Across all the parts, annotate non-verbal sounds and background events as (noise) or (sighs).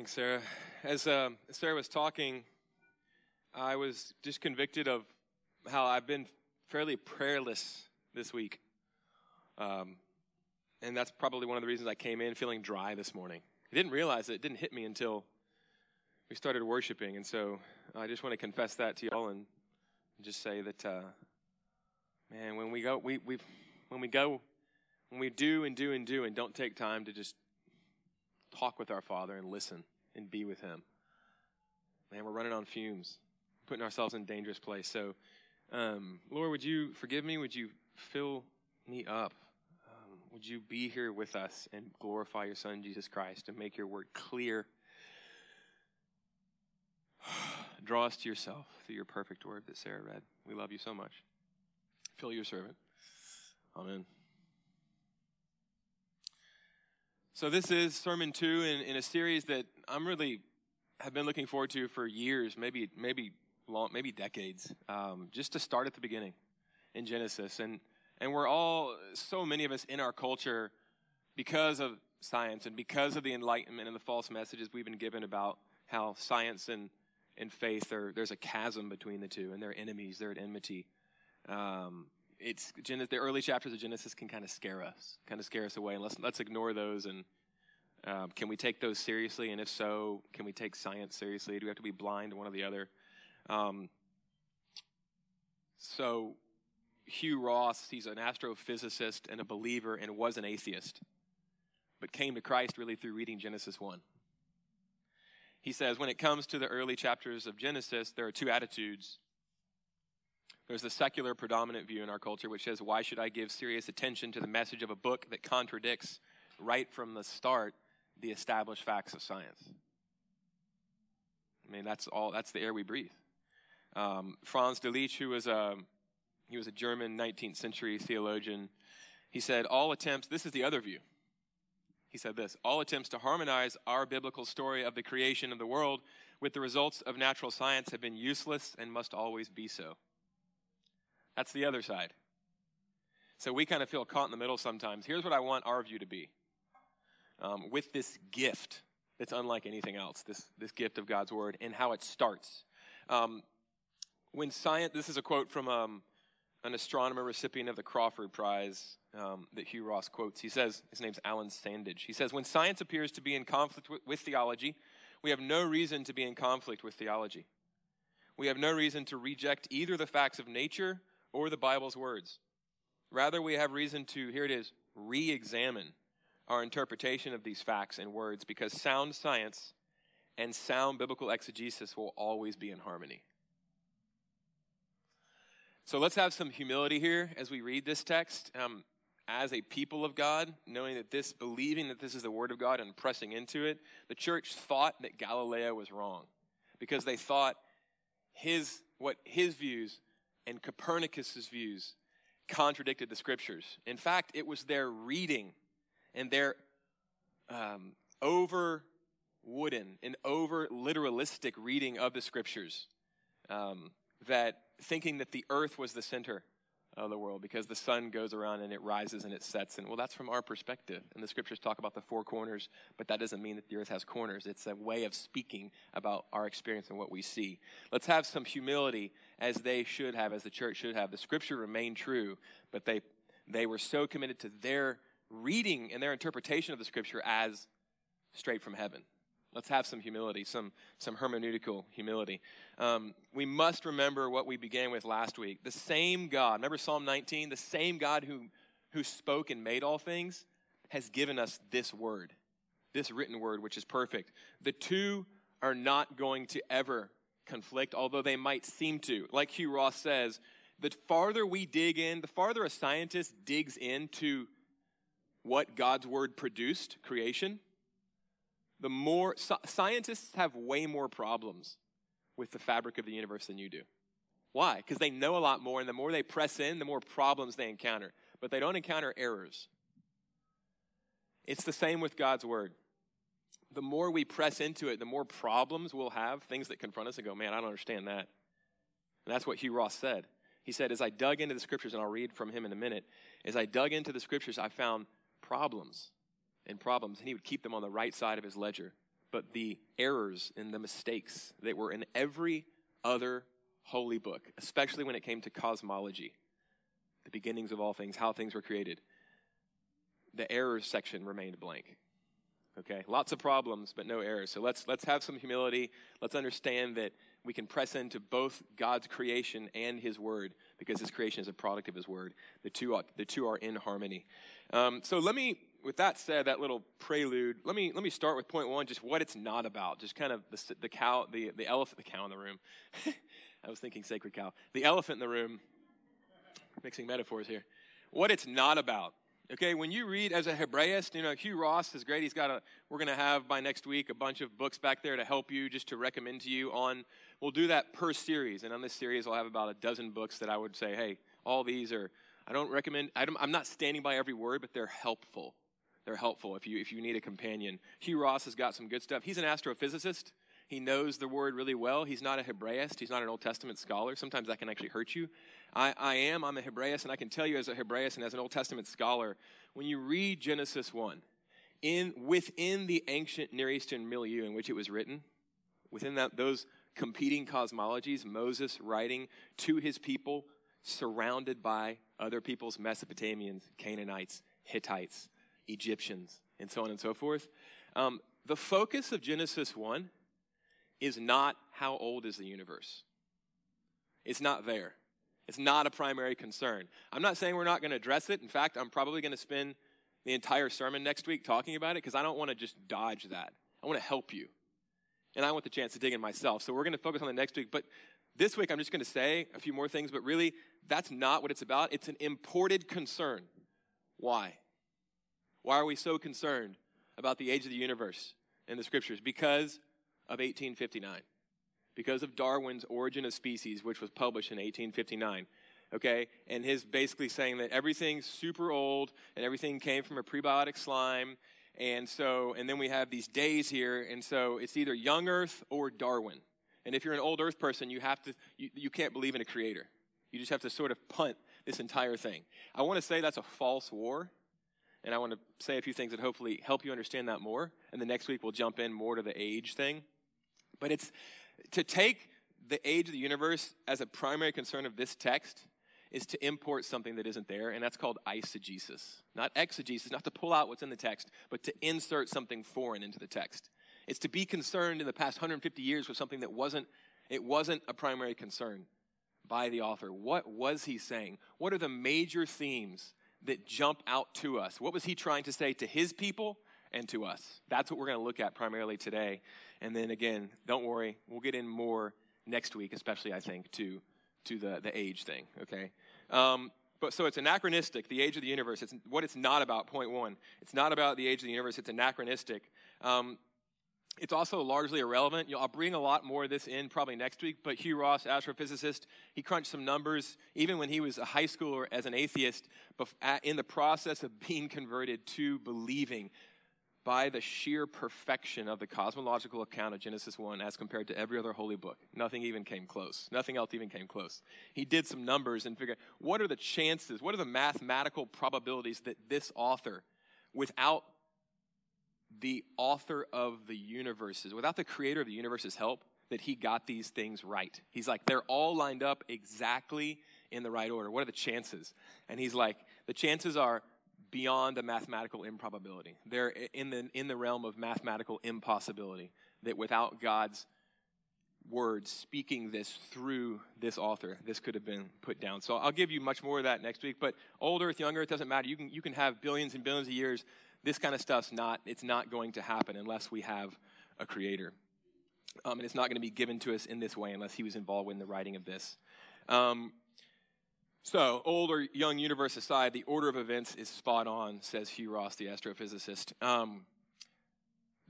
Thanks, Sarah. As uh, Sarah was talking, I was just convicted of how I've been fairly prayerless this week. Um, and that's probably one of the reasons I came in feeling dry this morning. I didn't realize it, it didn't hit me until we started worshiping. And so I just want to confess that to y'all and just say that, uh, man, when we go, we, we when we go, when we do and do and do and don't take time to just talk with our Father and listen and be with Him, man, we're running on fumes, putting ourselves in dangerous place. So, um, Lord, would you forgive me? Would you fill me up? Um, would you be here with us and glorify your Son, Jesus Christ, and make your word clear? (sighs) Draw us to yourself through your perfect word that Sarah read. We love you so much. Fill your servant. Amen. So this is sermon two in, in a series that I'm really have been looking forward to for years, maybe maybe long, maybe decades. Um, just to start at the beginning in Genesis, and and we're all so many of us in our culture because of science and because of the enlightenment and the false messages we've been given about how science and and faith are there's a chasm between the two, and they're enemies, they're at enmity. Um, it's the early chapters of Genesis can kind of scare us, kind of scare us away. And let's let's ignore those. And um, can we take those seriously? And if so, can we take science seriously? Do we have to be blind to one or the other? Um, so Hugh Ross, he's an astrophysicist and a believer, and was an atheist, but came to Christ really through reading Genesis one. He says, when it comes to the early chapters of Genesis, there are two attitudes there's the secular predominant view in our culture which says, why should I give serious attention to the message of a book that contradicts right from the start the established facts of science? I mean, that's all, that's the air we breathe. Um, Franz Delitzsch, who was a, he was a German 19th century theologian, he said, all attempts, this is the other view. He said this all attempts to harmonize our biblical story of the creation of the world with the results of natural science have been useless and must always be so. That's the other side. So we kind of feel caught in the middle sometimes. Here's what I want our view to be um, with this gift that's unlike anything else, this, this gift of God's word, and how it starts. Um, when science, this is a quote from um, an astronomer recipient of the Crafoord Prize um, that Hugh Ross quotes. He says, his name's Alan Sandage. He says, When science appears to be in conflict with, with theology, we have no reason to be in conflict with theology. We have no reason to reject either the facts of nature or the Bible's words. Rather, we have reason to, here it is, re examine our interpretation of these facts and words because sound science and sound biblical exegesis will always be in harmony. So let's have some humility here as we read this text. Um, as a people of God, knowing that this, believing that this is the Word of God and pressing into it, the church thought that Galileo was wrong because they thought his, what his views and Copernicus's views contradicted the scriptures. In fact, it was their reading and their um, over wooden and over literalistic reading of the scriptures um, that thinking that the earth was the center of the world because the sun goes around and it rises and it sets. And well, that's from our perspective. And the scriptures talk about the four corners, but that doesn't mean that the earth has corners. It's a way of speaking about our experience and what we see. Let's have some humility as they should have, as the church should have. The scripture remained true, but they, they were so committed to their reading and their interpretation of the scripture as straight from heaven. Let's have some humility, some, some hermeneutical humility. Um, we must remember what we began with last week. The same God, remember Psalm 19? The same God who, who spoke and made all things has given us this word, this written word, which is perfect. The two are not going to ever conflict, although they might seem to. Like Hugh Ross says, the farther we dig in, the farther a scientist digs into what God's word produced, creation, the more scientists have way more problems with the fabric of the universe than you do. Why? Because they know a lot more, and the more they press in, the more problems they encounter. But they don't encounter errors. It's the same with God's word. The more we press into it, the more problems we'll have, things that confront us and go, man, I don't understand that. And that's what Hugh Ross said. He said, as I dug into the scriptures, and I'll read from him in a minute, as I dug into the scriptures, I found problems and problems, and he would keep them on the right side of his ledger. but the errors and the mistakes that were in every other holy book, especially when it came to cosmology, the beginnings of all things, how things were created. The errors section remained blank. Okay, lots of problems, but no errors. So let's let's have some humility. Let's understand that we can press into both God's creation and His Word because His creation is a product of His Word. The two are, the two are in harmony. Um, so let me, with that said, that little prelude. Let me let me start with point one, just what it's not about. Just kind of the, the cow, the the elephant, the cow in the room. (laughs) I was thinking sacred cow. The elephant in the room. Mixing metaphors here. What it's not about. Okay, when you read as a Hebraist, you know, Hugh Ross is great. He's got a, we're going to have by next week a bunch of books back there to help you, just to recommend to you on, we'll do that per series. And on this series, I'll have about a dozen books that I would say, hey, all these are, I don't recommend, I am not standing by every word, but they're helpful. They're helpful if you, if you need a companion. Hugh Ross has got some good stuff. He's an astrophysicist. He knows the word really well. He's not a Hebraist. He's not an Old Testament scholar. Sometimes that can actually hurt you. I, I am. I'm a Hebraist, and I can tell you as a Hebraist and as an Old Testament scholar, when you read Genesis 1, in, within the ancient Near Eastern milieu in which it was written, within that, those competing cosmologies, Moses writing to his people, surrounded by other peoples, Mesopotamians, Canaanites, Hittites, Egyptians, and so on and so forth. Um, the focus of Genesis 1 is not how old is the universe. It's not there. It's not a primary concern. I'm not saying we're not going to address it. In fact, I'm probably going to spend the entire sermon next week talking about it because I don't want to just dodge that. I want to help you. And I want the chance to dig in myself. So we're going to focus on the next week. But this week, I'm just going to say a few more things, but really, that's not what it's about. It's an imported concern. Why? Why are we so concerned about the age of the universe in the scriptures? Because of 1859 because of Darwin's Origin of Species, which was published in 1859. Okay, and his basically saying that everything's super old and everything came from a prebiotic slime, and so and then we have these days here, and so it's either young Earth or Darwin. And if you're an old Earth person, you have to you, you can't believe in a creator. You just have to sort of punt this entire thing. I want to say that's a false war. And I want to say a few things that hopefully help you understand that more. And the next week we'll jump in more to the age thing. But it's to take the age of the universe as a primary concern of this text is to import something that isn't there, and that's called eisegesis. Not exegesis, not to pull out what's in the text, but to insert something foreign into the text. It's to be concerned in the past 150 years with something that wasn't, it wasn't a primary concern by the author. What was he saying? What are the major themes that jump out to us? What was he trying to say to his people and to us. That's what we're going to look at primarily today. And then again, don't worry, we'll get in more next week, especially I think to to the the age thing. Okay. Um, but so it's anachronistic, the age of the universe. It's what it's not about. Point one, it's not about the age of the universe. It's anachronistic. Um, it's also largely irrelevant. You know, I'll bring a lot more of this in probably next week, but Hugh Ross, astrophysicist, he crunched some numbers even when he was a high schooler as an atheist, in the process of (laughs) being converted to believing by the sheer perfection of the cosmological account of Genesis 1 as compared to every other holy book. Nothing even came close. Nothing else even came close. He did some numbers and figured what are the chances, what are the mathematical probabilities that this author, without the author of the universes, without the creator of the universe's help, that he got these things right. He's like, they're all lined up exactly in the right order. What are the chances? And he's like, the chances are beyond a mathematical improbability. They're in the, in the realm of mathematical impossibility, that without God's words speaking this through this author, this could have been put down. So I'll give you much more of that next week. But old earth, young earth, doesn't matter. You can, you can have billions and billions of years. This kind of stuff's not, it's not going to happen unless we have a creator. Um, and it's not going to be given to us in this way unless he was involved in the writing of this. Um, so, old or young universe aside, the order of events is spot on, says Hugh Ross, the astrophysicist. Um,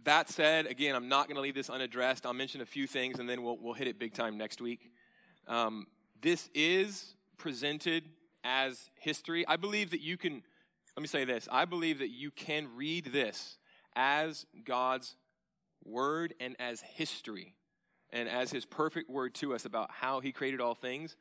that said, again, I'm not going to leave this unaddressed. I'll mention a few things and then we'll, we'll hit it big time next week. Um, this is presented as history. I believe that you can, let me say this I believe that you can read this as God's word and as history and as his perfect word to us about how he created all things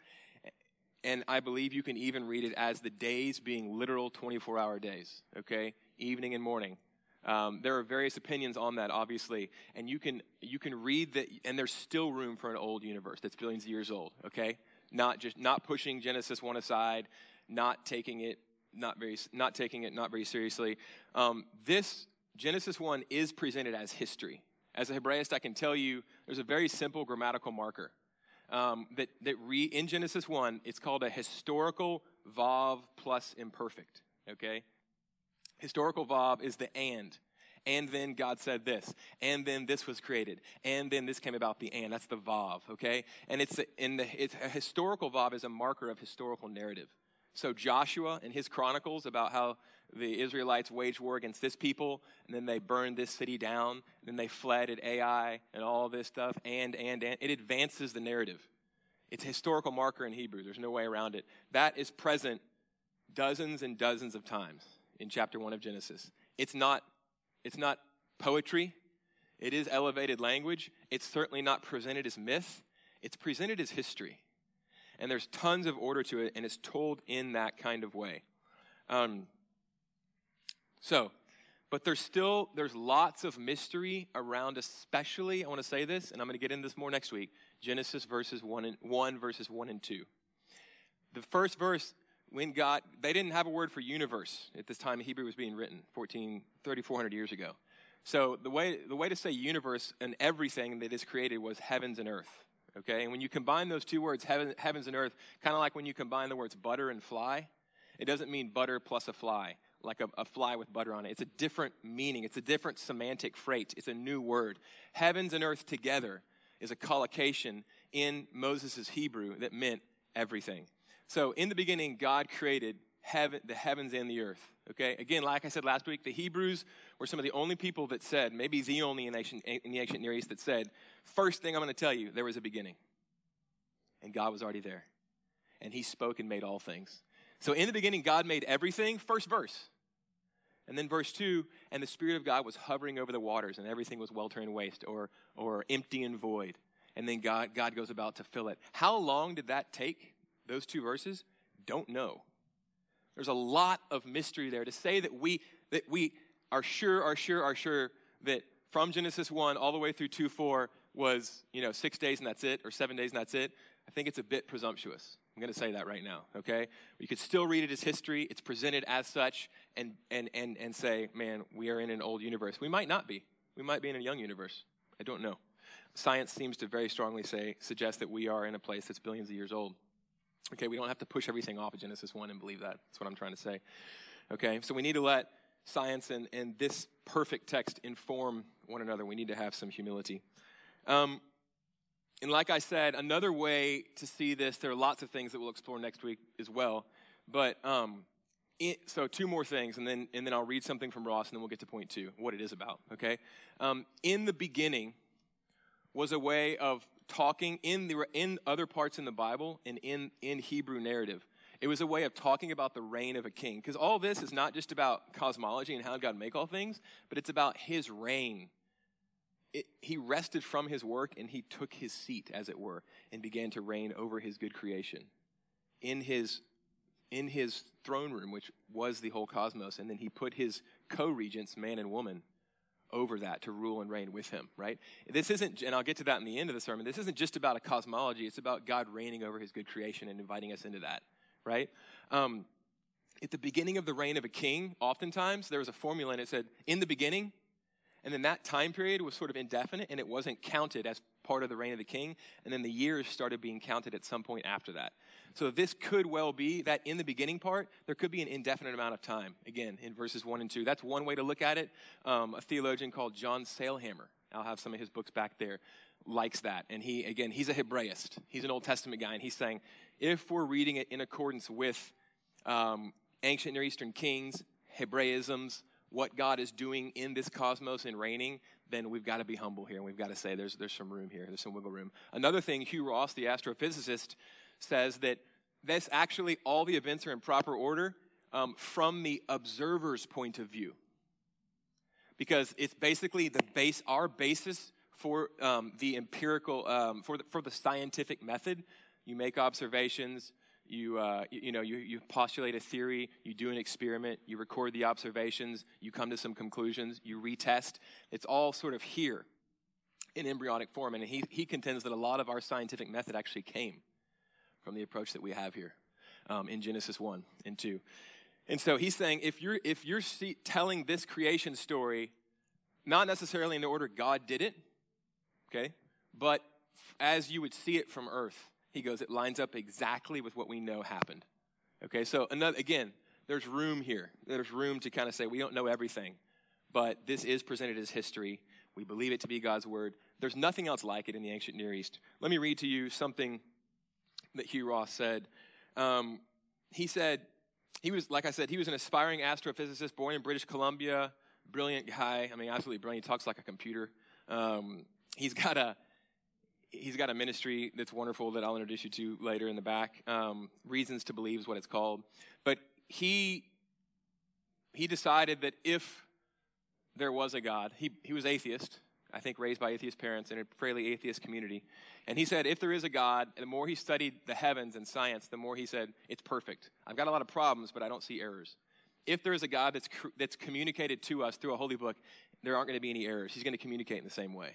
and I believe you can even read it as the days being literal 24 hour days, okay? Evening and morning. Um, there are various opinions on that, obviously, and you can you can read that, and there's still room for an old universe that's billions of years old. Okay, not just not pushing Genesis one aside, not taking it not very not taking it not very seriously. Um, this Genesis one is presented as history. As a Hebraist, I can tell you there's a very simple grammatical marker um, that that re, in Genesis one. It's called a historical vav plus imperfect. Okay, Historical vav is the and. And then God said this. And then this was created. And then this came about the and. That's the vav, okay? And it's a, in the it's a historical vav is a marker of historical narrative. So Joshua and his chronicles about how the Israelites waged war against this people, and then they burned this city down, and then they fled at Ai and all this stuff, and, and, and. It advances the narrative. It's a historical marker in Hebrew. There's no way around it. That is present dozens and dozens of times in chapter 1 of Genesis. It's not, it's not poetry, it is elevated language. It's certainly not presented as myth, it's presented as history. And there's tons of order to it, and it's told in that kind of way. Um, so, but there's still there's lots of mystery around especially i want to say this and i'm going to get into this more next week genesis verses 1 and 1 verses 1 and 2 the first verse when God, they didn't have a word for universe at this time Hebrew was being written, 14, 3,400 years ago. So the way, the way to say universe and everything that is created was heavens and earth. Okay? And when you combine those two words, heaven, heavens and earth, kind of like when you combine the words butter and fly, it doesn't mean butter plus a fly, like a, a fly with butter on it. It's a different meaning, it's a different semantic freight, it's a new word. Heavens and earth together is a collocation in Moses' Hebrew that meant everything. So, in the beginning, God created heaven, the heavens and the earth. Okay? Again, like I said last week, the Hebrews were some of the only people that said, maybe the only in, ancient, in the ancient Near East that said, first thing I'm going to tell you, there was a beginning. And God was already there. And He spoke and made all things. So, in the beginning, God made everything. First verse. And then verse 2 and the Spirit of God was hovering over the waters, and everything was welter and waste or, or empty and void. And then God, God goes about to fill it. How long did that take? those two verses, don't know. There's a lot of mystery there to say that we that we are sure, are sure, are sure that from Genesis 1 all the way through 2 4 was, you know, six days and that's it, or seven days and that's it. I think it's a bit presumptuous. I'm going to say that right now, okay? You could still read it as history. It's presented as such and, and, and, and say, man, we are in an old universe. We might not be. We might be in a young universe. I don't know. Science seems to very strongly say, suggest that we are in a place that's billions of years old. Okay, we don't have to push everything off of Genesis 1 and believe that. That's what I'm trying to say. Okay, so we need to let science and, and this perfect text inform one another. We need to have some humility. Um, and like I said, another way to see this, there are lots of things that we'll explore next week as well. But um, it, so two more things, and then and then I'll read something from Ross, and then we'll get to point two, what it is about. Okay, um, in the beginning was a way of talking in, the, in other parts in the Bible and in, in Hebrew narrative. It was a way of talking about the reign of a king. Because all this is not just about cosmology and how God make all things, but it's about his reign. It, he rested from his work and he took his seat, as it were, and began to reign over his good creation in his, in his throne room, which was the whole cosmos. And then he put his co regents, man and woman, over that to rule and reign with him, right? This isn't, and I'll get to that in the end of the sermon, this isn't just about a cosmology, it's about God reigning over his good creation and inviting us into that, right? Um, at the beginning of the reign of a king, oftentimes there was a formula and it said, in the beginning, and then that time period was sort of indefinite and it wasn't counted as part of the reign of the king. And then the years started being counted at some point after that. So this could well be that in the beginning part, there could be an indefinite amount of time, again, in verses 1 and 2. That's one way to look at it. Um, a theologian called John Sailhamer, I'll have some of his books back there, likes that. And he, again, he's a Hebraist. He's an Old Testament guy. And he's saying, if we're reading it in accordance with um, ancient Near Eastern kings, Hebraisms, what God is doing in this cosmos and reigning, then we've got to be humble here and we've got to say there's, there's some room here, there's some wiggle room. Another thing, Hugh Ross, the astrophysicist, says that this actually, all the events are in proper order um, from the observer's point of view. Because it's basically the base, our basis for um, the empirical, um, for, the, for the scientific method. You make observations, you, uh, you, you, know, you, you postulate a theory, you do an experiment, you record the observations, you come to some conclusions, you retest. It's all sort of here in embryonic form. And he, he contends that a lot of our scientific method actually came from the approach that we have here um, in Genesis 1 and 2. And so he's saying if you're, if you're see, telling this creation story, not necessarily in the order God did it, okay, but as you would see it from earth, he goes, it lines up exactly with what we know happened. Okay, so another, again, there's room here. There's room to kind of say we don't know everything, but this is presented as history. We believe it to be God's word. There's nothing else like it in the ancient Near East. Let me read to you something that Hugh Ross said. Um, he said, he was, like I said, he was an aspiring astrophysicist born in British Columbia, brilliant guy. I mean, absolutely brilliant. He talks like a computer. Um, he's got a, he's got a ministry that's wonderful that I'll introduce you to later in the back. Um, Reasons to Believe is what it's called. But he he decided that if there was a God, he he was atheist. I think raised by atheist parents in a fairly atheist community. And he said, if there is a God, the more he studied the heavens and science, the more he said, it's perfect. I've got a lot of problems, but I don't see errors. If there is a God that's, that's communicated to us through a holy book, there aren't going to be any errors. He's going to communicate in the same way.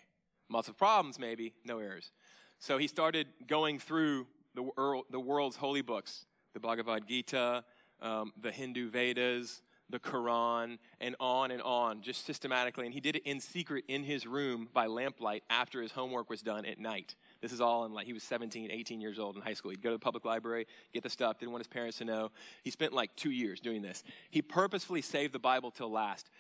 Lots of problems, maybe, no errors. So he started going through the, the world's holy books the Bhagavad Gita, um, the Hindu Vedas, the Quran, and on and on, just systematically. And he did it in secret in his room by lamplight after his homework was done at night. This is all in like he was 17, 18 years old in high school. He'd go to the public library, get the stuff, didn't want his parents to know. He spent like two years doing this. He purposefully saved the Bible till last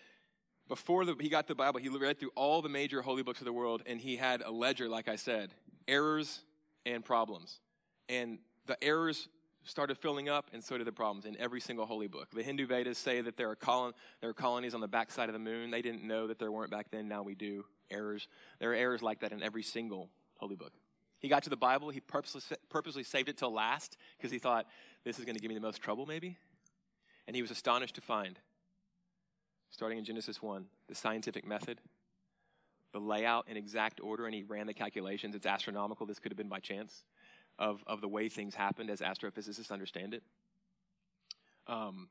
before the, he got the Bible, he read through all the major holy books of the world, and he had a ledger, like I said, errors and problems. And the errors started filling up, and so did the problems in every single holy book. The Hindu Vedas say that there are, colon, there are colonies on the backside of the moon. They didn't know that there weren't back then. Now we do. Errors. There are errors like that in every single holy book. He got to the Bible. He purposely, purposely saved it till last because he thought, this is going to give me the most trouble, maybe. And he was astonished to find starting in Genesis 1, the scientific method, the layout in exact order, and he ran the calculations. It's astronomical. This could have been by chance of, of the way things happened as astrophysicists understand it. Um,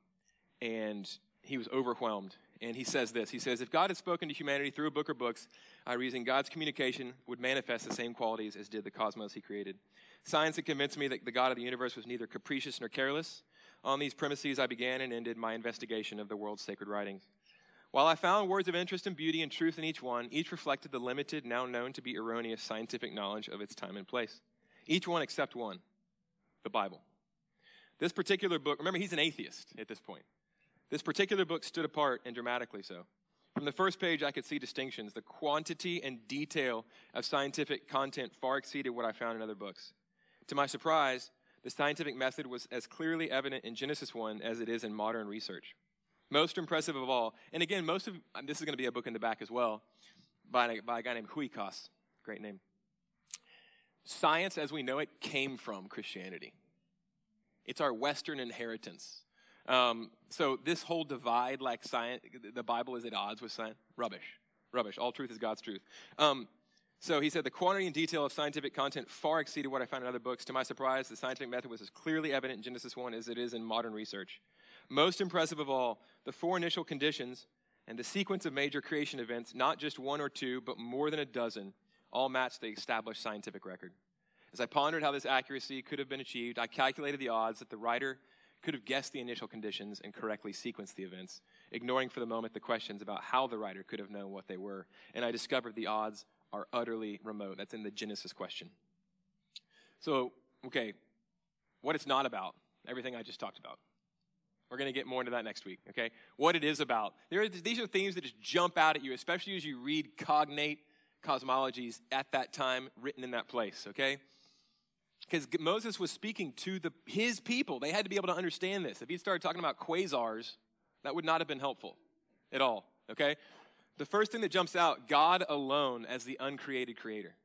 and he was overwhelmed. And he says this He says, If God had spoken to humanity through a book or books, I reason God's communication would manifest the same qualities as did the cosmos he created. Science had convinced me that the God of the universe was neither capricious nor careless. On these premises, I began and ended my investigation of the world's sacred writings. While I found words of interest and beauty and truth in each one, each reflected the limited, now known to be erroneous scientific knowledge of its time and place. Each one except one the Bible. This particular book, remember, he's an atheist at this point. This particular book stood apart and dramatically so. From the first page, I could see distinctions. The quantity and detail of scientific content far exceeded what I found in other books. To my surprise, the scientific method was as clearly evident in Genesis 1 as it is in modern research. Most impressive of all, and again, most of this is going to be a book in the back as well by, by a guy named Hooykaas. Great name. Science, as we know it, came from Christianity. It's our Western inheritance. Um, so this whole divide, like science, the Bible is at odds with science, rubbish, rubbish. All truth is God's truth. Um, so he said the quantity and detail of scientific content far exceeded what I found in other books. To my surprise, the scientific method was as clearly evident in Genesis 1 as it is in modern research. Most impressive of all, the four initial conditions and the sequence of major creation events, not just one or two, but more than a dozen, all match the established scientific record. As I pondered how this accuracy could have been achieved, I calculated the odds that the writer could have guessed the initial conditions and correctly sequenced the events, ignoring for the moment the questions about how the writer could have known what they were. And I discovered the odds are utterly remote. That's in the Genesis question. So, okay, what it's not about, everything I just talked about. We're going to get more into that next week, okay? What it is about. Are, these are themes that just jump out at you, especially as you read cognate cosmologies at that time written in that place, okay? Because Moses was speaking to the, his people. They had to be able to understand this. If he started talking about quasars, that would not have been helpful at all, okay? The first thing that jumps out God alone as the uncreated creator.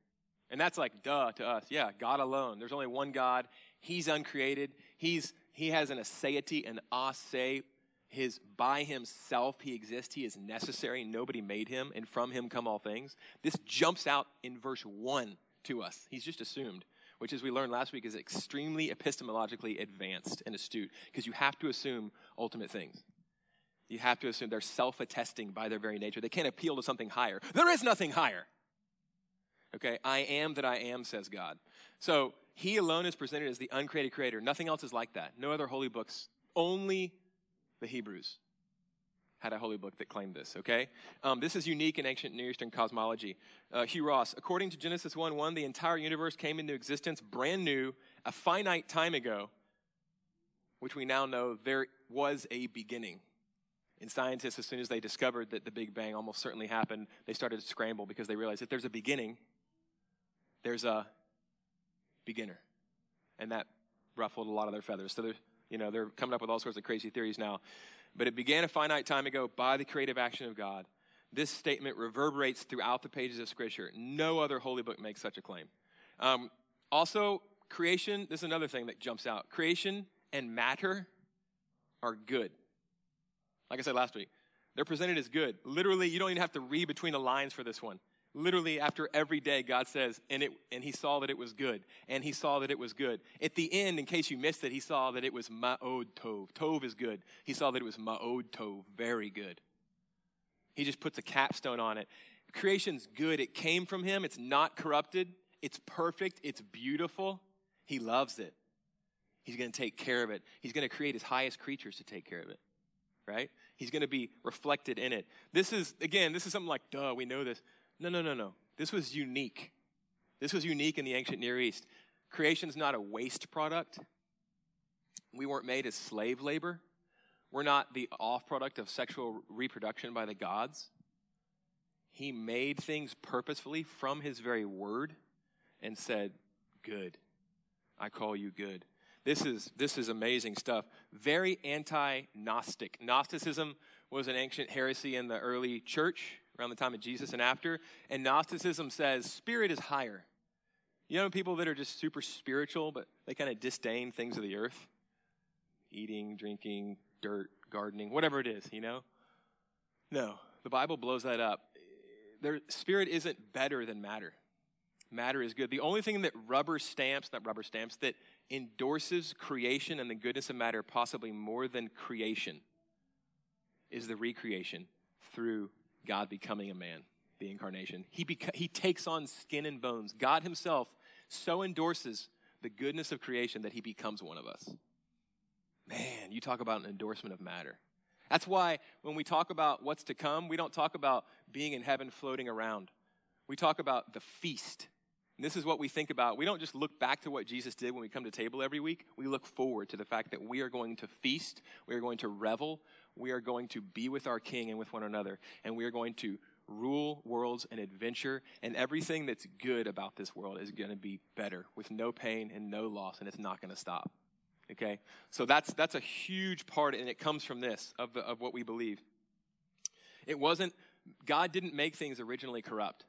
And that's like, duh to us. Yeah, God alone. There's only one God. He's uncreated. He's he has an aseity, an ase. His by himself he exists. He is necessary. Nobody made him, and from him come all things. This jumps out in verse one to us. He's just assumed. which, as we learned last week, is extremely epistemologically advanced and astute because you have to assume ultimate things. You have to assume they're self attesting by their very nature. They can't appeal to something higher. There is nothing higher. Okay, I am that I am, says God. So he alone is presented as the uncreated creator. Nothing else is like that. No other holy books, only the Hebrews had a holy book that claimed this, okay? Um, this is unique in ancient Near Eastern cosmology. Uh, Hugh Ross, according to Genesis 1 1, the entire universe came into existence brand new, a finite time ago, which we now know there was a beginning. And scientists, as soon as they discovered that the Big Bang almost certainly happened, they started to scramble because they realized if there's a beginning, there's a beginner. And that ruffled a lot of their feathers. So they're, you know, they're coming up with all sorts of crazy theories now. But it began a finite time ago by the creative action of God. This statement reverberates throughout the pages of Scripture. No other holy book makes such a claim. Um, also, creation, this is another thing that jumps out. Creation and matter are good. Like I said last week, they're presented as good. Literally, you don't even have to read between the lines for this one. Literally, after every day, God says, and, it, and he saw that it was good, and he saw that it was good. At the end, in case you missed it, he saw that it was ma'od tov. Tov is good. He saw that it was ma'od tov, very good. He just puts a capstone on it. Creation's good. It came from him. It's not corrupted. It's perfect. It's beautiful. He loves it. He's going to take care of it. He's going to create his highest creatures to take care of it, right? He's going to be reflected in it. This is, again, this is something like, duh, we know this. No, no, no, no. This was unique. This was unique in the ancient Near East. Creation's not a waste product. We weren't made as slave labor. We're not the off product of sexual reproduction by the gods. He made things purposefully from his very word and said, Good. I call you good. This is, this is amazing stuff. Very anti Gnostic. Gnosticism was an ancient heresy in the early church around the time of Jesus and after. And Gnosticism says spirit is higher. You know, people that are just super spiritual, but they kind of disdain things of the earth eating, drinking, dirt, gardening, whatever it is, you know? No, the Bible blows that up. Their spirit isn't better than matter. Matter is good. The only thing that rubber stamps, not rubber stamps, that endorses creation and the goodness of matter possibly more than creation is the recreation through God becoming a man, the incarnation. He, beca- he takes on skin and bones. God Himself so endorses the goodness of creation that He becomes one of us. Man, you talk about an endorsement of matter. That's why when we talk about what's to come, we don't talk about being in heaven floating around. We talk about the feast. And this is what we think about. We don't just look back to what Jesus did when we come to table every week. We look forward to the fact that we are going to feast, we are going to revel, we are going to be with our King and with one another, and we are going to rule worlds and adventure, and everything that's good about this world is going to be better with no pain and no loss, and it's not going to stop. Okay? So that's, that's a huge part, and it comes from this, of, the, of what we believe. It wasn't, God didn't make things originally corrupt.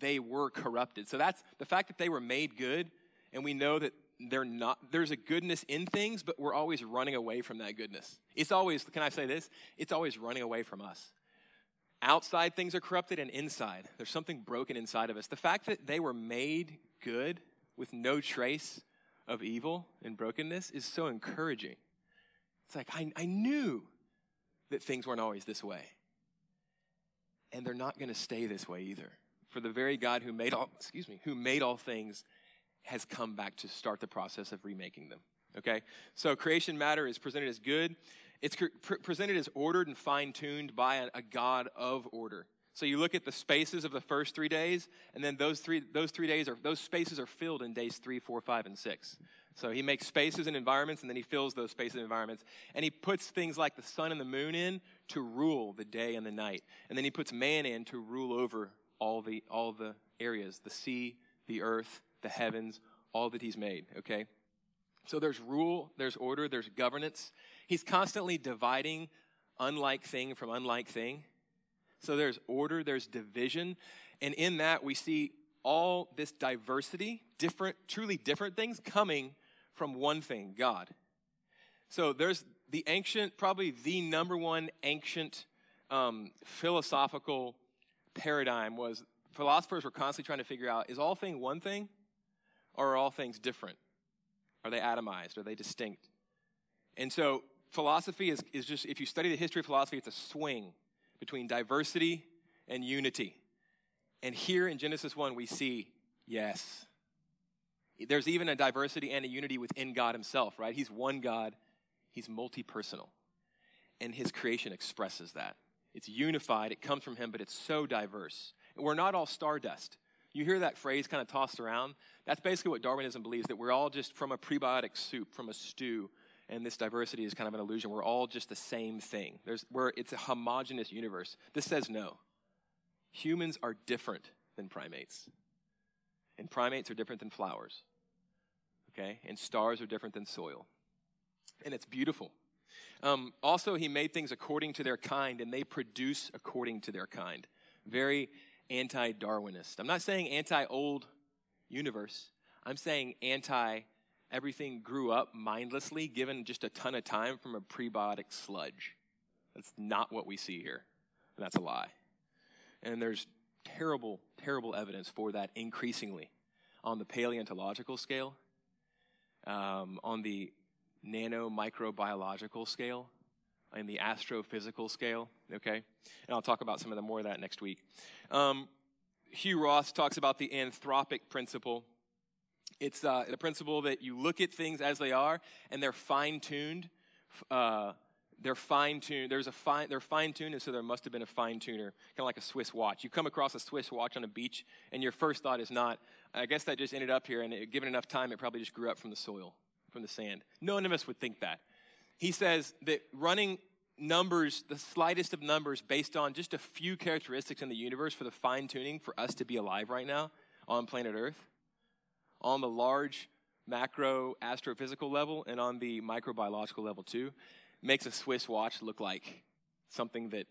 They were corrupted. So that's the fact that they were made good, and we know that they're not there's a goodness in things but we're always running away from that goodness. It's always can i say this? It's always running away from us. Outside things are corrupted and inside there's something broken inside of us. The fact that they were made good with no trace of evil and brokenness is so encouraging. It's like i, I knew that things weren't always this way. And they're not going to stay this way either. For the very god who made all excuse me who made all things has come back to start the process of remaking them. Okay? So creation matter is presented as good. It's pre- presented as ordered and fine tuned by a, a, God of order. So you look at the spaces of the first three days, and then those three, those three days are, those spaces are filled in days three, four, five, and six. So he makes spaces and environments, and then he fills those spaces and environments. And he puts things like the sun and the moon in to rule the day and the night. And then he puts man in to rule over all the, all the areas the sea, the earth, the heavens, all that he's made, okay? So there's rule, there's order, there's governance. He's constantly dividing unlike thing from unlike thing. So there's order, there's division. And in that, we see all this diversity, different, truly different things coming from one thing God. So there's the ancient, probably the number one ancient um, philosophical paradigm was philosophers were constantly trying to figure out is all thing one thing Or are all things different? Are they atomized? Are they distinct? And so philosophy is, is just, if you study the history of philosophy, it's a swing between diversity and unity. And here in Genesis 1, we see, yes, there's even a diversity and a unity within God Himself, right? He's one God, He's multi personal. And His creation expresses that. It's unified, it comes from Him, but it's so diverse. We're not all stardust. You hear that phrase kind of tossed around. That's basically what Darwinism believes that we're all just from a prebiotic soup, from a stew, and this diversity is kind of an illusion. We're all just the same thing. There's, we're, it's a homogenous universe. This says no. Humans are different than primates, and primates are different than flowers okay? And stars are different than soil. And it's beautiful. Um, also, he made things according to their kind, and they produce according to their kind. Very anti Darwinist. I'm not saying anti old universe, I'm saying anti everything grew up mindlessly, given just a ton of time from a prebiotic sludge. That's not what we see here. That's a lie. And there's terrible, terrible evidence for that increasingly on the paleontological scale um, on the nano microbiological scale and the astrophysical scale, okay? And I'll talk about some of the more of that next week. Um, Hugh Ross talks about the anthropic principle. It's uh, the principle that you look at things as they are and they're fine tuned. Uh, they're fine tuned. There's a fine. They're fine tuned, and so there must have been a fine tuner, kind of like a Swiss watch. You come across a Swiss watch on a beach, and your first thought is not, I guess that just ended up here, and it, given enough time, it probably just grew up from the soil, from the sand. None of us would think that. He says that running numbers, the slightest of numbers, based on just a few characteristics in the universe for the fine tuning for us to be alive right now on planet Earth, on the large macro astrophysical level and on the microbiological level too, makes a Swiss watch look like something that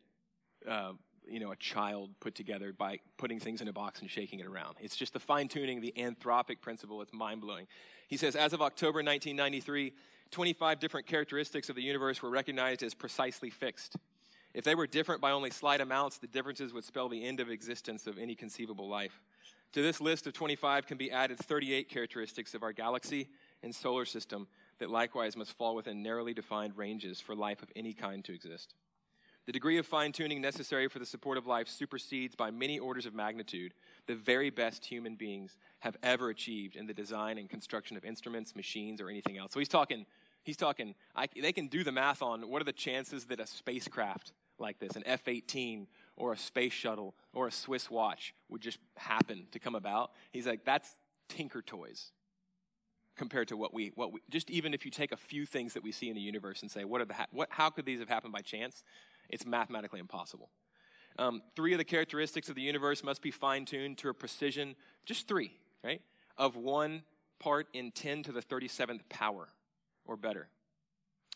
uh, you know, a child put together by putting things in a box and shaking it around. It's just the fine tuning, the anthropic principle. It's mind blowing. He says, as of October 1993, 25 different characteristics of the universe were recognized as precisely fixed. If they were different by only slight amounts, the differences would spell the end of existence of any conceivable life. To this list of 25 can be added 38 characteristics of our galaxy and solar system that likewise must fall within narrowly defined ranges for life of any kind to exist. The degree of fine tuning necessary for the support of life supersedes by many orders of magnitude the very best human beings have ever achieved in the design and construction of instruments, machines, or anything else. So he's talking, he's talking, I, they can do the math on what are the chances that a spacecraft like this, an F 18 or a space shuttle or a Swiss watch, would just happen to come about. He's like, that's tinker toys compared to what we, what we, just even if you take a few things that we see in the universe and say, what are the, what, how could these have happened by chance? It's mathematically impossible. Um, three of the characteristics of the universe must be fine tuned to a precision, just three, right? Of one part in 10 to the 37th power or better.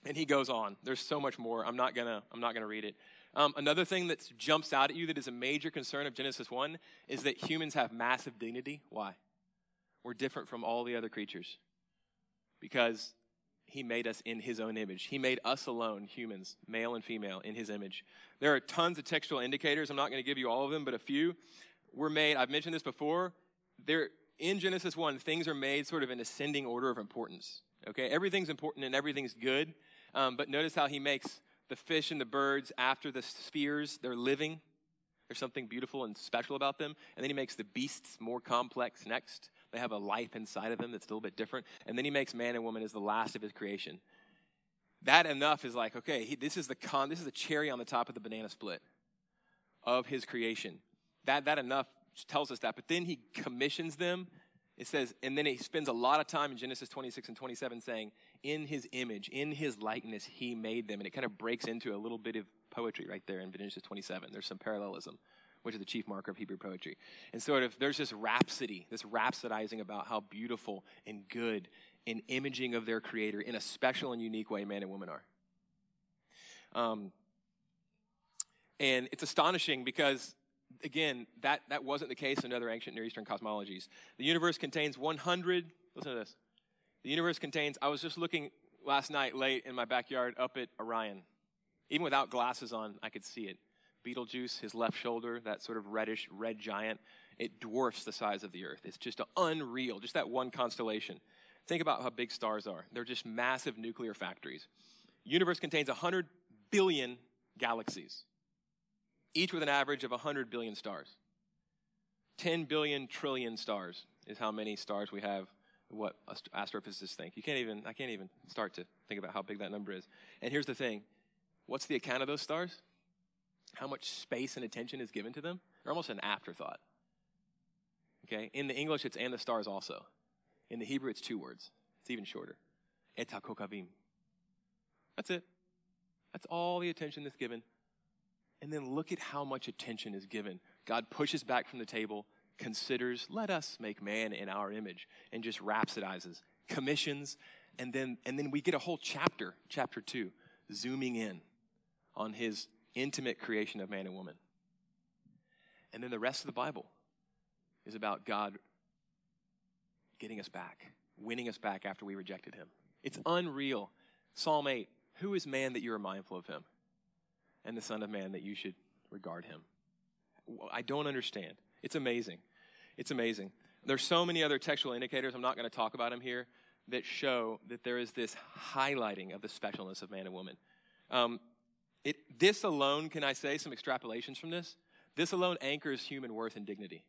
And he goes on. There's so much more. I'm not gonna, I'm not gonna read it. Um, another thing that jumps out at you that is a major concern of Genesis 1 is that humans have massive dignity. Why? We're different from all the other creatures. Because he made us in his own image. He made us alone, humans, male and female, in his image. There are tons of textual indicators. I'm not going to give you all of them, but a few. We're made, I've mentioned this before, there in Genesis 1, things are made sort of in ascending order of importance. Okay? Everything's important and everything's good. Um, but notice how he makes the fish and the birds after the spheres, they're living. There's something beautiful and special about them. And then he makes the beasts more complex next. They have a life inside of them that's a little bit different. And then he makes man and woman as the last of his creation. That enough is like, okay, he, this is the con, this is the cherry on the top of the banana split of his creation. That, that enough tells us that. But then he commissions them. It says, and then he spends a lot of time in Genesis 26 and 27 saying, in his image, in his likeness, he made them. And it kind of breaks into a little bit of poetry right there in Genesis 27. There's some parallelism which is the chief marker of Hebrew poetry. And sort of there's this rhapsody, this rhapsodizing about how beautiful and good and imaging of their creator in a special and unique way man and woman are. Um, and it's astonishing because, again, that, that wasn't the case in other ancient Near Eastern cosmologies. The universe contains 100, listen to this. The universe contains, I was just looking last night late in my backyard up at Orion. Even without glasses on, I could see it Betelgeuse, his left shoulder, that sort of reddish red giant, it dwarfs the size of the earth. It's just unreal, just that one constellation. Think about how big stars are. They're just massive nuclear factories. Universe contains 100 billion galaxies, each with an average of 100 billion stars. 10 billion trillion stars is how many stars we have what astrophysicists think. You can't even, I can't even start to think about how big that number is. And here's the thing what's the account of those stars? How much space and attention is given to them? They're almost an afterthought. Okay? In the English, it's and the stars also. In the Hebrew, it's two words. It's even shorter. Kokavim. That's it. That's all the attention that's given. And then look at how much attention is given. God pushes back from the table, considers, let us make man in our image, and just rhapsodizes, commissions, and then, and then we get a whole chapter, chapter two, zooming in on his intimate creation of man and woman. And then the rest of the Bible is about God getting us back, winning us back after we rejected him. It's unreal. Psalm 8 Who is man that you are mindful of him? And the Son of Man that you should regard him. I don't understand. It's amazing. It's amazing. There's so many other textual indicators, I'm not going to talk about them here, that show that there is this highlighting of the specialness of man and woman. Um, it, this alone, can I say some extrapolations from this? This alone anchors human worth and dignity.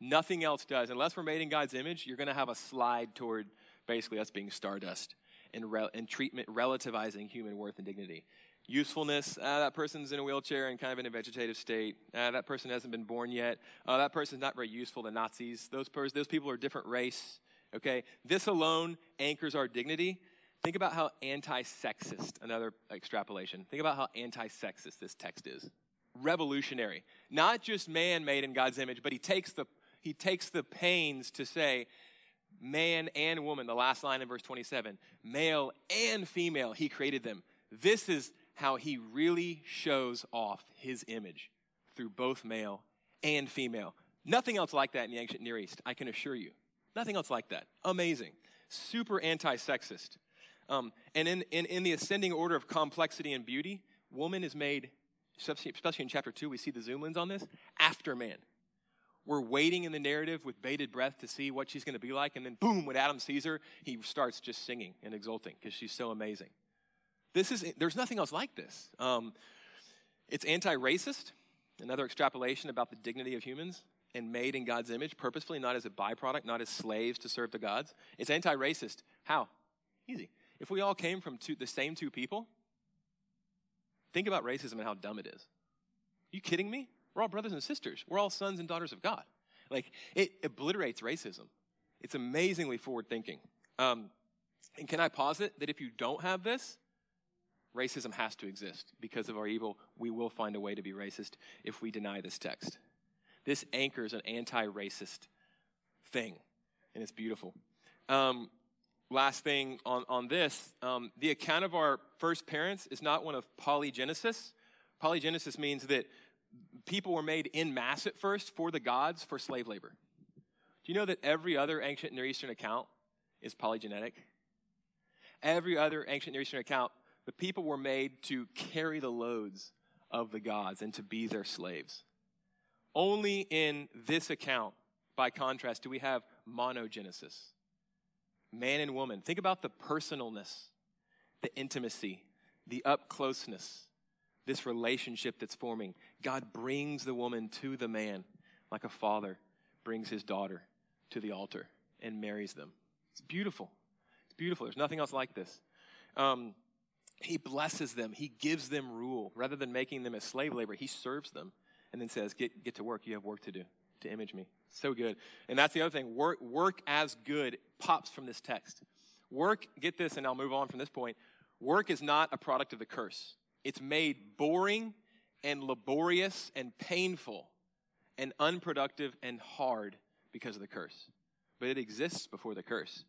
Nothing else does. Unless we're made in God's image, you're going to have a slide toward basically us being stardust and, re- and treatment relativizing human worth and dignity. Usefulness, uh, that person's in a wheelchair and kind of in a vegetative state. Uh, that person hasn't been born yet. Uh, that person's not very useful to Nazis. Those, pers- those people are a different race. Okay? This alone anchors our dignity. Think about how anti sexist, another extrapolation. Think about how anti sexist this text is. Revolutionary. Not just man made in God's image, but he takes the he takes the pains to say, man and woman, the last line in verse 27, male and female, he created them. This is how he really shows off his image through both male and female. Nothing else like that in the ancient Near East, I can assure you. Nothing else like that. Amazing. Super anti sexist. Um, and in, in, in the ascending order of complexity and beauty, woman is made, especially in chapter 2, we see the zoom ins on this, after man. We're waiting in the narrative with bated breath to see what she's going to be like. And then, boom, when Adam sees her, he starts just singing and exulting because she's so amazing. This is, there's nothing else like this. Um, it's anti racist, another extrapolation about the dignity of humans and made in God's image, purposefully, not as a byproduct, not as slaves to serve the gods. It's anti racist. How? Easy. If we all came from two, the same two people, think about racism and how dumb it is. Are you kidding me? We're all brothers and sisters. We're all sons and daughters of God. Like, it obliterates racism. It's amazingly forward thinking. Um, and can I posit that if you don't have this, racism has to exist because of our evil. We will find a way to be racist if we deny this text. This anchors an anti racist thing, and it's beautiful. Um, last thing on, on this um, the account of our first parents is not one of polygenesis. Polygenesis means that people were made in mass at first for the gods for slave labor. Do you know that every other ancient Near Eastern account is polygenetic? Every other ancient Near Eastern account, the people were made to carry the loads of the gods and to be their slaves. Only in this account, by contrast, do we have monogenesis. Man and woman. Think about the personalness, the intimacy, the up closeness this relationship that's forming. God brings the woman to the man like a father brings his daughter to the altar and marries them. It's beautiful. It's beautiful. There's nothing else like this. Um, he blesses them. He gives them rule. Rather than making them a slave labor, he serves them and then says, get, get to work. You have work to do to image me. So good. And that's the other thing. Work, work as good pops from this text. Work, get this, and I'll move on from this point. Work is not a product of the curse. It's made boring and laborious and painful and unproductive and hard because of the curse. But it exists before the curse.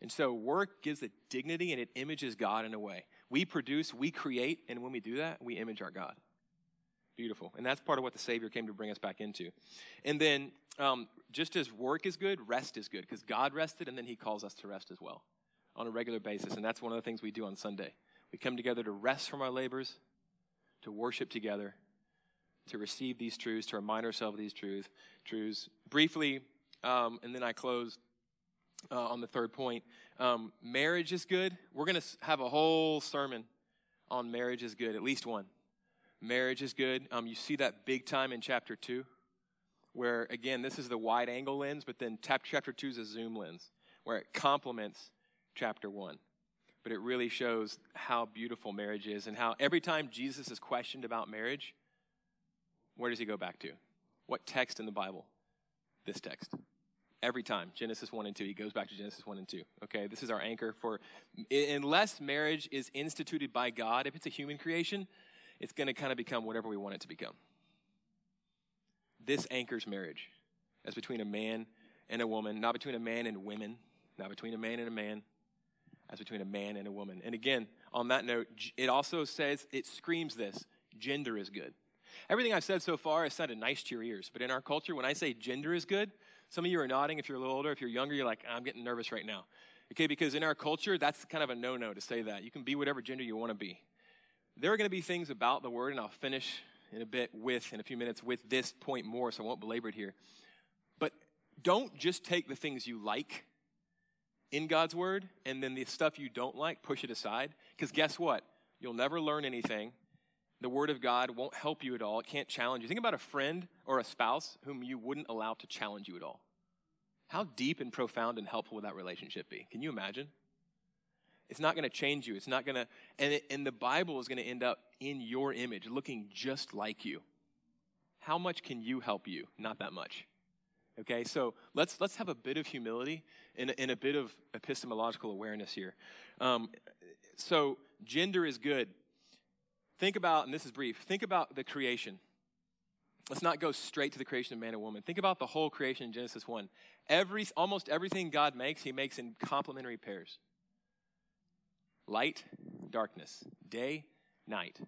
And so work gives it dignity and it images God in a way. We produce, we create, and when we do that, we image our God. Beautiful. And that's part of what the Savior came to bring us back into. And then, um, just as work is good, rest is good because God rested and then He calls us to rest as well on a regular basis. And that's one of the things we do on Sunday. We come together to rest from our labors, to worship together, to receive these truths, to remind ourselves of these truths. Truths briefly, um, and then I close uh, on the third point. Um, marriage is good. We're going to have a whole sermon on marriage is good, at least one. Marriage is good. Um, you see that big time in chapter two, where again, this is the wide angle lens, but then chapter two is a zoom lens, where it complements chapter one. But it really shows how beautiful marriage is and how every time Jesus is questioned about marriage, where does he go back to? What text in the Bible? This text. Every time, Genesis 1 and 2, he goes back to Genesis 1 and 2. Okay, this is our anchor for, unless marriage is instituted by God, if it's a human creation, it's going to kind of become whatever we want it to become. This anchors marriage as between a man and a woman, not between a man and women, not between a man and a man, as between a man and a woman. And again, on that note, it also says, it screams this gender is good. Everything I've said so far has sounded nice to your ears, but in our culture, when I say gender is good, some of you are nodding. If you're a little older, if you're younger, you're like, I'm getting nervous right now. Okay, because in our culture, that's kind of a no no to say that. You can be whatever gender you want to be. There are going to be things about the word, and I'll finish in a bit with, in a few minutes, with this point more, so I won't belabor it here. But don't just take the things you like in God's word and then the stuff you don't like, push it aside. Because guess what? You'll never learn anything. The word of God won't help you at all. It can't challenge you. Think about a friend or a spouse whom you wouldn't allow to challenge you at all. How deep and profound and helpful would that relationship be? Can you imagine? It's not going to change you. It's not going to, and, and the Bible is going to end up in your image, looking just like you. How much can you help you? Not that much. Okay, so let's let's have a bit of humility and, and a bit of epistemological awareness here. Um, so gender is good. Think about, and this is brief. Think about the creation. Let's not go straight to the creation of man and woman. Think about the whole creation in Genesis one. Every almost everything God makes, He makes in complementary pairs light, darkness, day, night,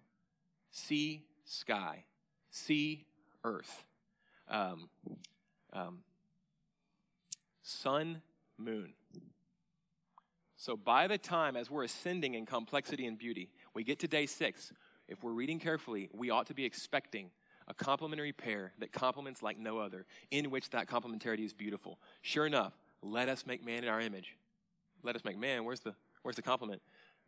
sea, sky, sea, earth, um, um, sun, moon. So by the time, as we're ascending in complexity and beauty, we get to day six, if we're reading carefully, we ought to be expecting a complementary pair that complements like no other, in which that complementarity is beautiful. Sure enough, let us make man in our image. Let us make man. Where's the where's the complement?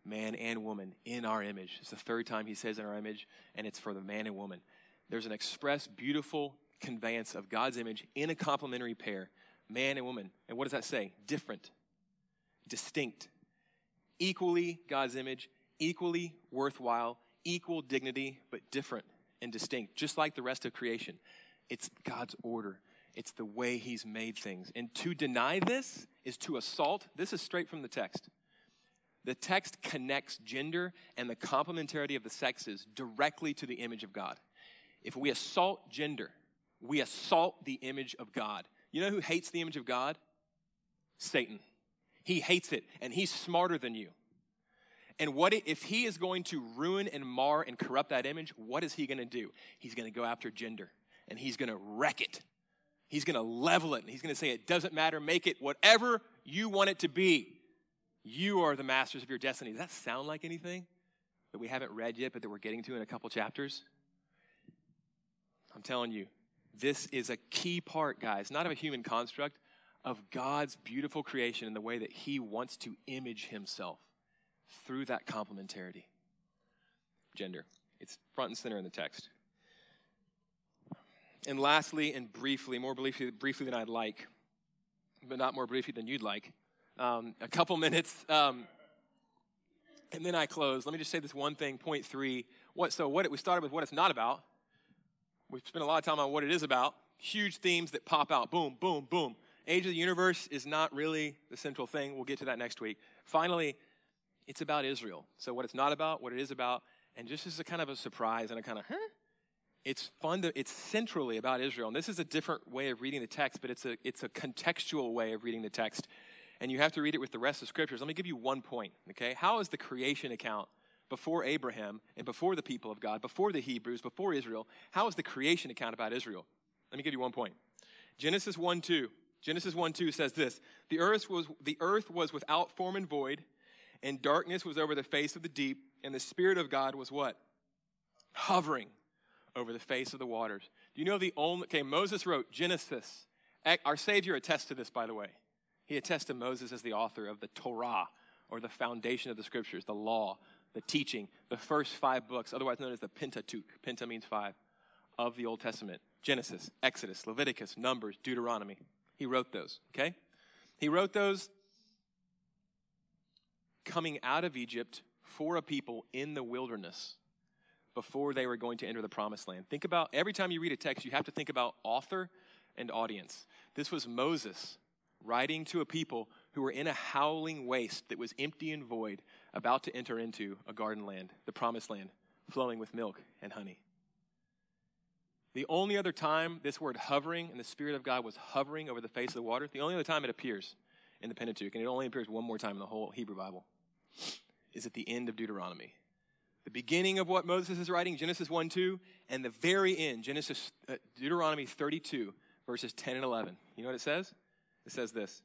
Man and woman in our image. It's the third time he says in our image, and it's for the man and woman. There's an express, beautiful conveyance of God's image in a complementary pair, man and woman. And what does that say? Different, distinct, equally God's image, equally worthwhile, equal dignity, but different and distinct, just like the rest of creation. It's God's order. It's the way He's made things. And to deny this is to assault. This is straight from the text. The text connects gender and the complementarity of the sexes directly to the image of God. If we assault gender, we assault the image of God. You know who hates the image of God? Satan. He hates it, and he's smarter than you. And what if he is going to ruin and mar and corrupt that image? What is he going to do? He's going to go after gender and he's going to wreck it. He's going to level it and he's going to say, It doesn't matter, make it whatever you want it to be. You are the masters of your destiny. Does that sound like anything that we haven't read yet, but that we're getting to in a couple chapters? I'm telling you, this is a key part, guys, not of a human construct, of God's beautiful creation in the way that He wants to image Himself through that complementarity. Gender. It's front and center in the text. And lastly, and briefly, more briefly, briefly than I'd like, but not more briefly than you'd like, um, a couple (laughs) minutes, um, and then I close. Let me just say this one thing. Point three. What? So what? We started with what it's not about. We've spent a lot of time on what it is about. Huge themes that pop out. Boom, boom, boom. Age of the universe is not really the central thing. We'll get to that next week. Finally, it's about Israel. So what it's not about, what it is about, and just as a kind of a surprise and a kind of, huh? It's fun to, it's centrally about Israel. And this is a different way of reading the text, but it's a, it's a contextual way of reading the text. And you have to read it with the rest of scriptures. Let me give you one point, okay? How is the creation account before Abraham and before the people of God, before the Hebrews, before Israel? How is the creation account about Israel? Let me give you one point. Genesis 1 2. Genesis 1 2 says this the earth, was, the earth was without form and void, and darkness was over the face of the deep, and the Spirit of God was what? Hovering over the face of the waters. Do you know the only, okay, Moses wrote Genesis. Our Savior attests to this, by the way. He attests to Moses as the author of the Torah, or the foundation of the scriptures, the law, the teaching, the first five books, otherwise known as the Pentateuch. Penta means five, of the Old Testament Genesis, Exodus, Leviticus, Numbers, Deuteronomy. He wrote those, okay? He wrote those coming out of Egypt for a people in the wilderness before they were going to enter the promised land. Think about every time you read a text, you have to think about author and audience. This was Moses writing to a people who were in a howling waste that was empty and void, about to enter into a garden land, the promised land, flowing with milk and honey. The only other time this word hovering and the Spirit of God was hovering over the face of the water, the only other time it appears in the Pentateuch, and it only appears one more time in the whole Hebrew Bible, is at the end of Deuteronomy. The beginning of what Moses is writing, Genesis 1 2, and the very end, Genesis, uh, Deuteronomy 32, verses 10 and 11. You know what it says? It says this.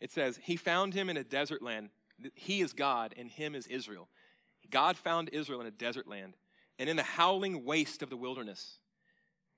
It says, He found him in a desert land. He is God, and him is Israel. God found Israel in a desert land, and in the howling waste of the wilderness.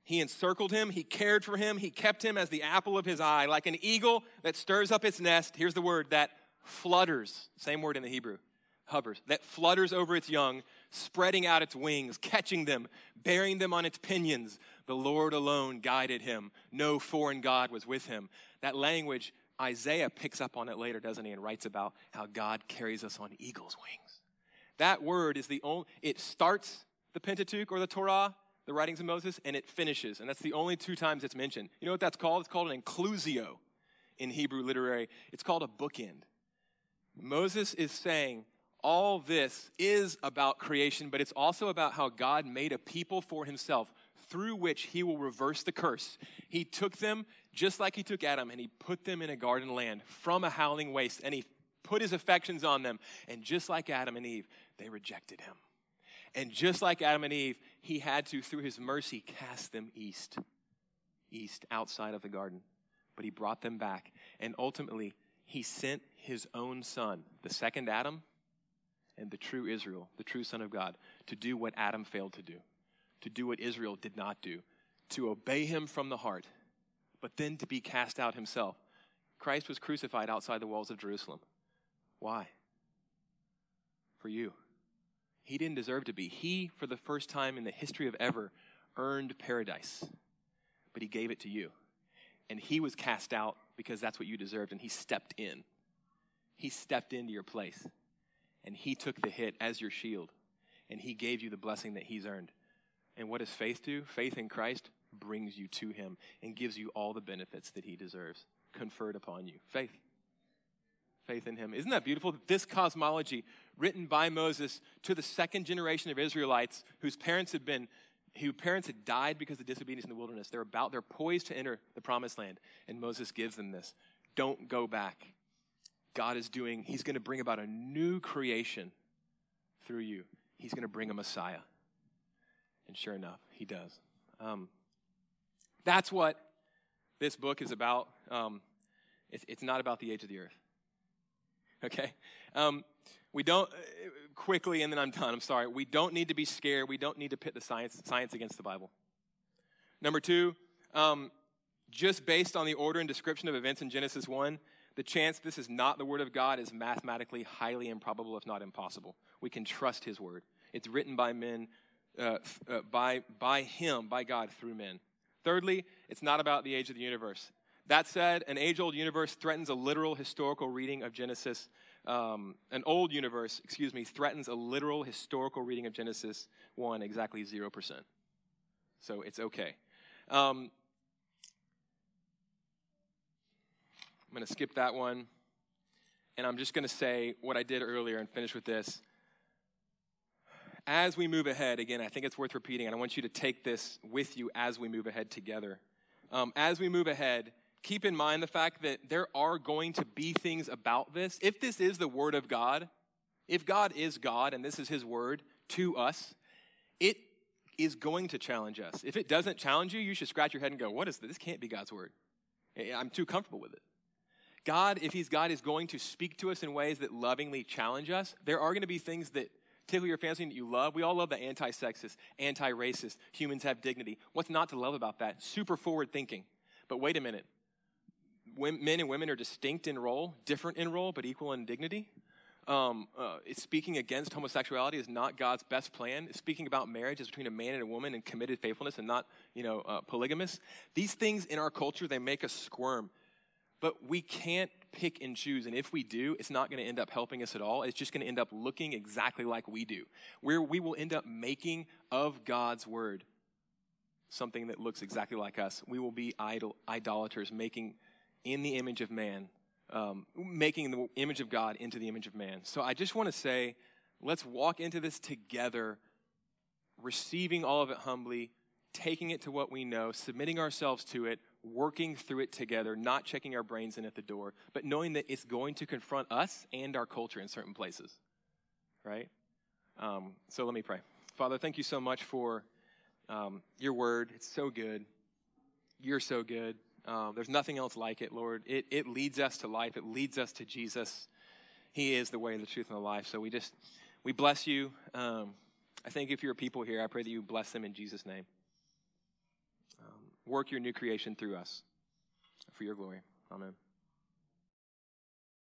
He encircled him, he cared for him, he kept him as the apple of his eye, like an eagle that stirs up its nest. Here's the word that flutters, same word in the Hebrew, hovers, that flutters over its young, spreading out its wings, catching them, bearing them on its pinions. The Lord alone guided him. No foreign God was with him. That language, Isaiah picks up on it later, doesn't he, and writes about how God carries us on eagle's wings. That word is the only, it starts the Pentateuch or the Torah, the writings of Moses, and it finishes. And that's the only two times it's mentioned. You know what that's called? It's called an inclusio in Hebrew literary. It's called a bookend. Moses is saying all this is about creation, but it's also about how God made a people for himself through which he will reverse the curse. He took them just like he took Adam and he put them in a garden land from a howling waste and he put his affections on them. And just like Adam and Eve, they rejected him. And just like Adam and Eve, he had to, through his mercy, cast them east, east, outside of the garden. But he brought them back. And ultimately, he sent his own son, the second Adam, and the true Israel, the true Son of God, to do what Adam failed to do, to do what Israel did not do, to obey him from the heart, but then to be cast out himself. Christ was crucified outside the walls of Jerusalem. Why? For you. He didn't deserve to be. He, for the first time in the history of ever, earned paradise, but he gave it to you. And he was cast out because that's what you deserved, and he stepped in. He stepped into your place, and he took the hit as your shield, and he gave you the blessing that he's earned. And what does faith do? Faith in Christ brings you to him and gives you all the benefits that he deserves, conferred upon you. Faith faith in him. Isn't that beautiful? This cosmology, written by Moses to the second generation of Israelites whose parents had been whose parents had died because of disobedience in the wilderness. They're about, they're poised to enter the promised land. And Moses gives them this. Don't go back. God is doing, he's going to bring about a new creation through you. He's going to bring a Messiah. And sure enough, he does. Um, that's what this book is about. Um, it's, it's not about the age of the earth. okay? Um, we don't, uh, quickly, and then I'm done, I'm sorry. We don't need to be scared. We don't need to pit the science, science against the Bible. Number two, um, just based on the order and description of events in Genesis 1, the chance this is not the Word of God is mathematically highly improbable, if not impossible. We can trust His Word. It's written by men, uh, uh, by, by Him, by God, through men. Thirdly, it's not about the age of the universe. That said, an age old universe threatens a literal historical reading of Genesis. Um, an old universe, excuse me, threatens a literal historical reading of Genesis 1 exactly 0%. So it's okay. Um, I'm going to skip that one. And I'm just going to say what I did earlier and finish with this. As we move ahead, again, I think it's worth repeating, and I want you to take this with you as we move ahead together. Um, as we move ahead, keep in mind the fact that there are going to be things about this. If this is the Word of God, if God is God and this is His Word to us, it is going to challenge us. If it doesn't challenge you, you should scratch your head and go, What is this? This can't be God's Word. I'm too comfortable with it. God, if He's God, is going to speak to us in ways that lovingly challenge us. There are going to be things that particularly your family that you love. We all love the anti sexist, anti racist, humans have dignity. What's not to love about that? Super forward thinking. But wait a minute. Men and women are distinct in role, different in role, but equal in dignity. Um, uh, speaking against homosexuality is not God's best plan. Speaking about marriage is between a man and a woman and committed faithfulness and not, you know, uh, polygamous. These things in our culture, they make us squirm. But we can't pick and choose. And if we do, it's not going to end up helping us at all. It's just going to end up looking exactly like we do, where we will end up making of God's word something that looks exactly like us. We will be idol, idolaters, making in the image of man, um, making the image of God into the image of man. So I just want to say, let's walk into this together, receiving all of it humbly, taking it to what we know, submitting ourselves to it, working through it together, not checking our brains in at the door, but knowing that it's going to confront us and our culture in certain places. Right? Um, so let me pray. Father, thank you so much for um, your word. It's so good. You're so good. Um, there's nothing else like it, Lord. It, it leads us to life, it leads us to Jesus. He is the way, the truth, and the life. So we just, we bless you. Um, I thank you for your people here. I pray that you bless them in Jesus' name work your new creation through us for your glory. Amen.